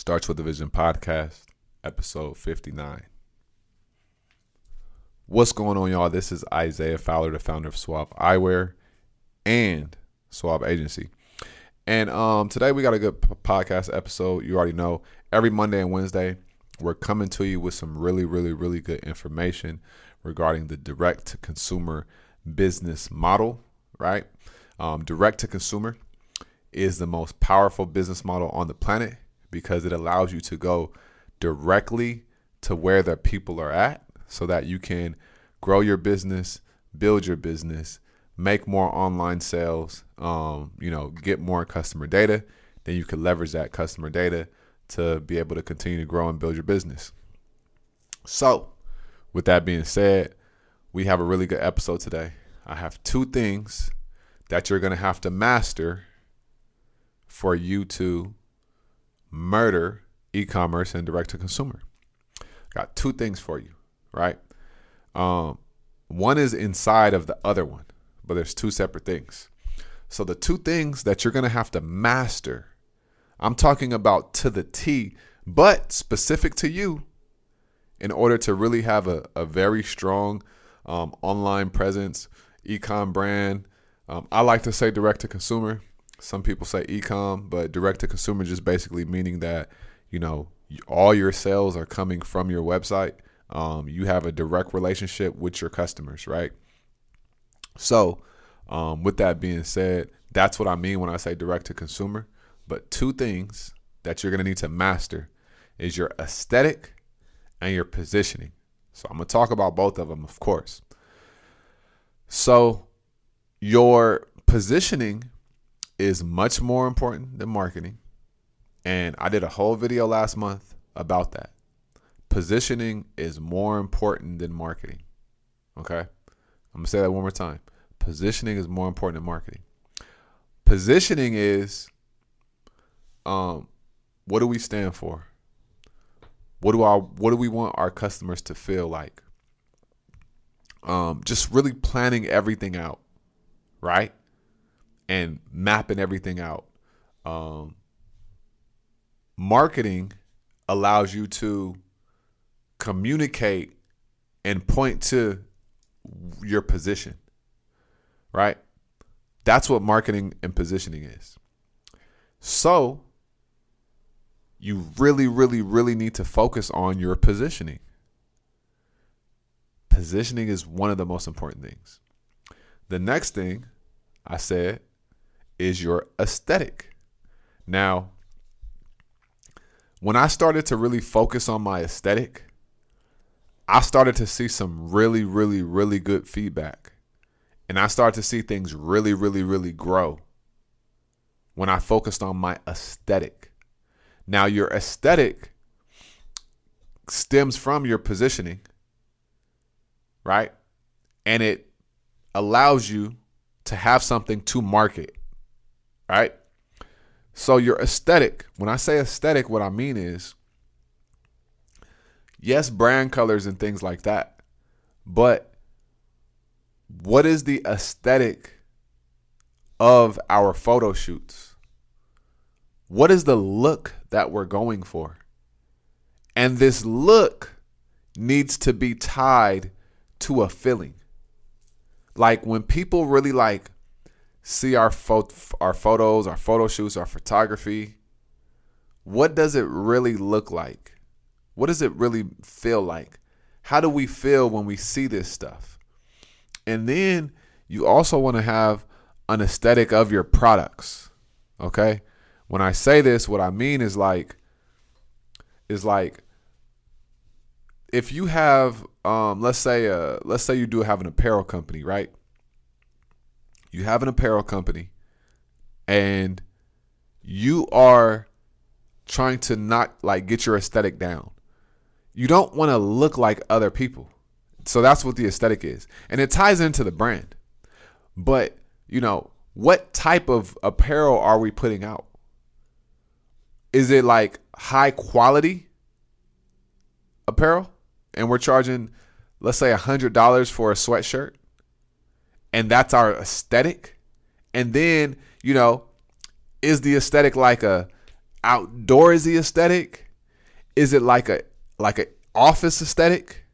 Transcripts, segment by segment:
Starts with the Vision podcast, episode 59. What's going on, y'all? This is Isaiah Fowler, the founder of Suave Eyewear and Suave Agency. And um, today we got a good podcast episode. You already know every Monday and Wednesday, we're coming to you with some really, really, really good information regarding the direct to consumer business model, right? Um, direct to consumer is the most powerful business model on the planet because it allows you to go directly to where the people are at so that you can grow your business, build your business, make more online sales, um, you know, get more customer data. Then you can leverage that customer data to be able to continue to grow and build your business. So, with that being said, we have a really good episode today. I have two things that you're going to have to master for you to murder e-commerce and direct to consumer. Got two things for you, right? Um, one is inside of the other one, but there's two separate things. So the two things that you're going to have to master, I'm talking about to the T, but specific to you in order to really have a, a very strong um, online presence, ecom brand. Um, I like to say direct to consumer some people say ecom, but direct to consumer just basically meaning that you know all your sales are coming from your website. Um, you have a direct relationship with your customers, right? So, um, with that being said, that's what I mean when I say direct to consumer. But two things that you're gonna need to master is your aesthetic and your positioning. So I'm gonna talk about both of them, of course. So your positioning is much more important than marketing. And I did a whole video last month about that. Positioning is more important than marketing. Okay? I'm going to say that one more time. Positioning is more important than marketing. Positioning is um what do we stand for? What do our what do we want our customers to feel like? Um just really planning everything out, right? And mapping everything out. Um, marketing allows you to communicate and point to your position, right? That's what marketing and positioning is. So, you really, really, really need to focus on your positioning. Positioning is one of the most important things. The next thing I said is your aesthetic. Now, when I started to really focus on my aesthetic, I started to see some really, really, really good feedback. And I started to see things really, really, really grow when I focused on my aesthetic. Now, your aesthetic stems from your positioning, right? And it allows you to have something to market right? So your aesthetic, when I say aesthetic, what I mean is yes, brand colors and things like that. But what is the aesthetic of our photo shoots? What is the look that we're going for? And this look needs to be tied to a feeling. Like when people really like see our pho- our photos, our photo shoots, our photography, what does it really look like? What does it really feel like? How do we feel when we see this stuff? And then you also want to have an aesthetic of your products. Okay? When I say this, what I mean is like is like if you have um let's say uh let's say you do have an apparel company, right? You have an apparel company and you are trying to not like get your aesthetic down. You don't want to look like other people. So that's what the aesthetic is. And it ties into the brand. But, you know, what type of apparel are we putting out? Is it like high quality apparel? And we're charging, let's say, $100 for a sweatshirt? And that's our aesthetic. And then, you know, is the aesthetic like a outdoorsy aesthetic? Is it like a like a office aesthetic?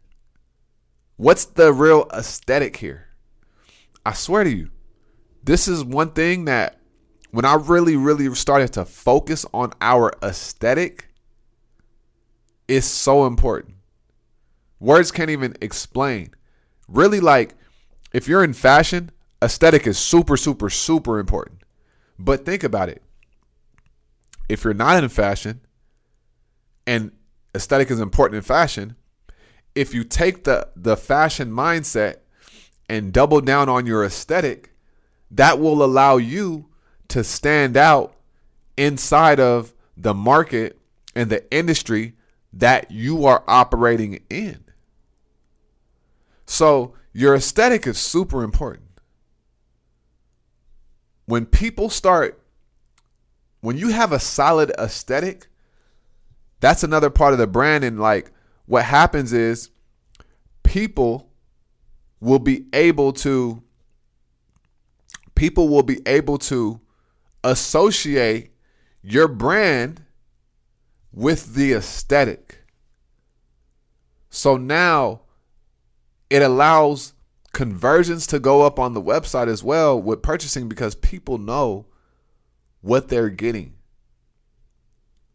What's the real aesthetic here? I swear to you, this is one thing that when I really, really started to focus on our aesthetic, is so important. Words can't even explain. Really, like, if you're in fashion, aesthetic is super, super, super important. But think about it. If you're not in fashion and aesthetic is important in fashion, if you take the the fashion mindset and double down on your aesthetic, that will allow you to stand out inside of the market and the industry that you are operating in. So, your aesthetic is super important. When people start, when you have a solid aesthetic, that's another part of the brand. And like what happens is people will be able to people will be able to associate your brand with the aesthetic. So now it allows conversions to go up on the website as well with purchasing because people know what they're getting.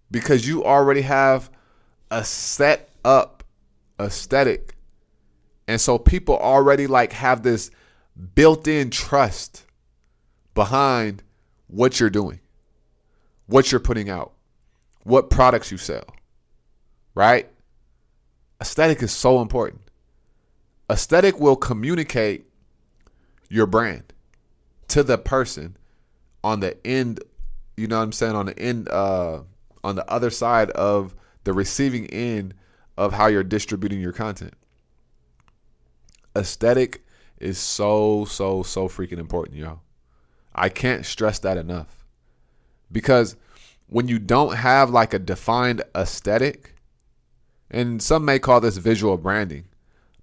Because you already have a set up aesthetic. And so people already like have this built-in trust behind what you're doing, what you're putting out, what products you sell, right? Aesthetic is so important. Aesthetic will communicate your brand to the person on the end, you know what I'm saying, on the end, uh, on the other side of the receiving end of how you're distributing your content. Aesthetic is so, so, so freaking important, yo. I can't stress that enough. Because when you don't have like a defined aesthetic, and some may call this visual branding,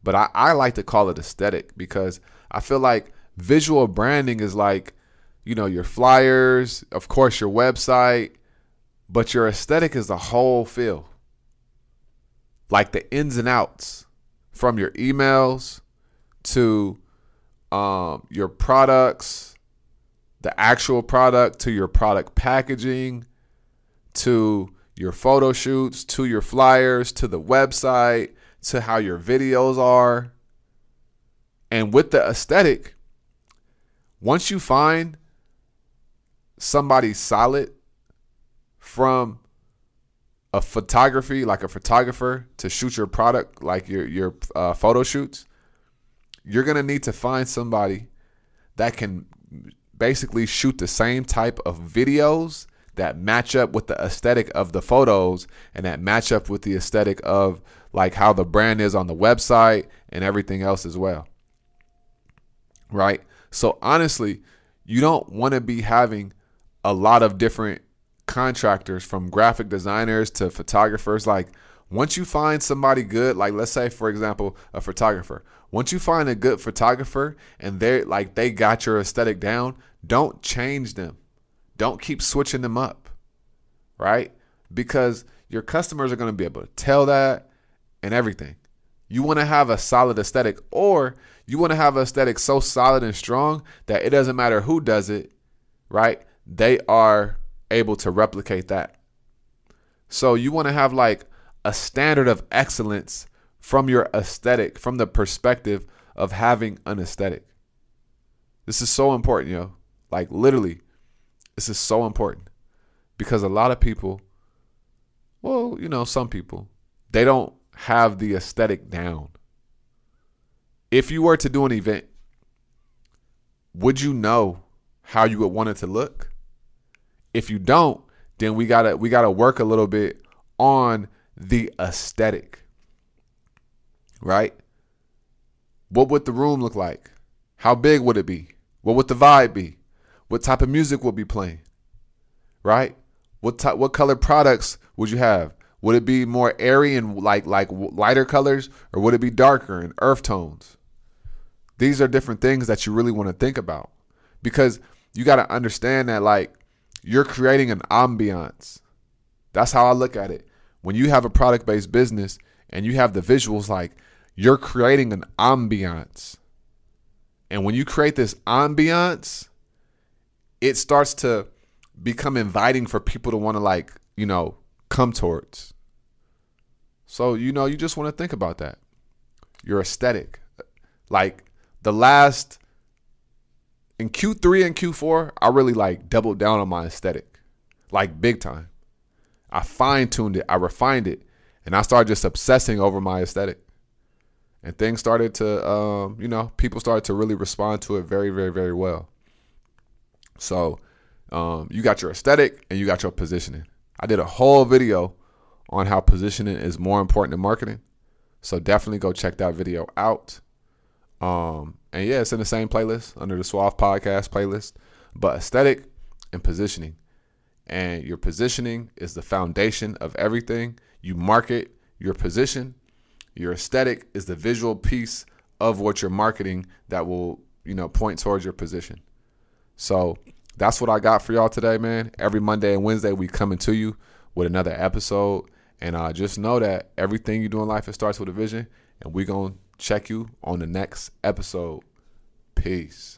but I, I like to call it aesthetic because I feel like visual branding is like, you know, your flyers, of course, your website, but your aesthetic is the whole feel. Like the ins and outs from your emails to um, your products the actual product to your product packaging to your photo shoots to your flyers to the website to how your videos are. And with the aesthetic, once you find somebody solid from a photography, like a photographer, to shoot your product, like your your uh, photo shoots, you're gonna need to find somebody that can basically shoot the same type of videos that match up with the aesthetic of the photos and that match up with the aesthetic of like how the brand is on the website and everything else as well. Right? So honestly, you don't want to be having a lot of different contractors from graphic designers to photographers like once you find somebody good, like let's say for example, a photographer. Once you find a good photographer and they're like they got your aesthetic down, don't change them. Don't keep switching them up. Right? Because your customers are going to be able to tell that and everything. You want to have a solid aesthetic or you want to have an aesthetic so solid and strong that it doesn't matter who does it, right? They are able to replicate that. So you want to have like a standard of excellence from your aesthetic, from the perspective of having an aesthetic. This is so important, yo. Like literally, this is so important because a lot of people, well, you know, some people, they don't have the aesthetic down. If you were to do an event, would you know how you would want it to look? If you don't, then we gotta we gotta work a little bit on the aesthetic. Right? What would the room look like? How big would it be? What would the vibe be? What type of music would be playing? Right? What type what color products would you have? Would it be more airy and like like lighter colors or would it be darker and earth tones? These are different things that you really want to think about because you got to understand that like you're creating an ambiance That's how I look at it. When you have a product based business and you have the visuals, like you're creating an ambiance. And when you create this ambiance, it starts to become inviting for people to want to like, you know, come towards. So, you know, you just want to think about that. Your aesthetic. Like the last in Q3 and Q4, I really like doubled down on my aesthetic. Like big time. I fine tuned it, I refined it, and I started just obsessing over my aesthetic. And things started to, um, you know, people started to really respond to it very, very, very well. So um, you got your aesthetic and you got your positioning. I did a whole video on how positioning is more important than marketing. So definitely go check that video out. Um, and yeah, it's in the same playlist under the Suave Podcast playlist. But aesthetic and positioning. And your positioning is the foundation of everything. You market your position. Your aesthetic is the visual piece of what you're marketing that will, you know, point towards your position. So that's what I got for y'all today, man. Every Monday and Wednesday, we coming to you with another episode. And uh, just know that everything you do in life, it starts with a vision. And we're going to check you on the next episode. Peace.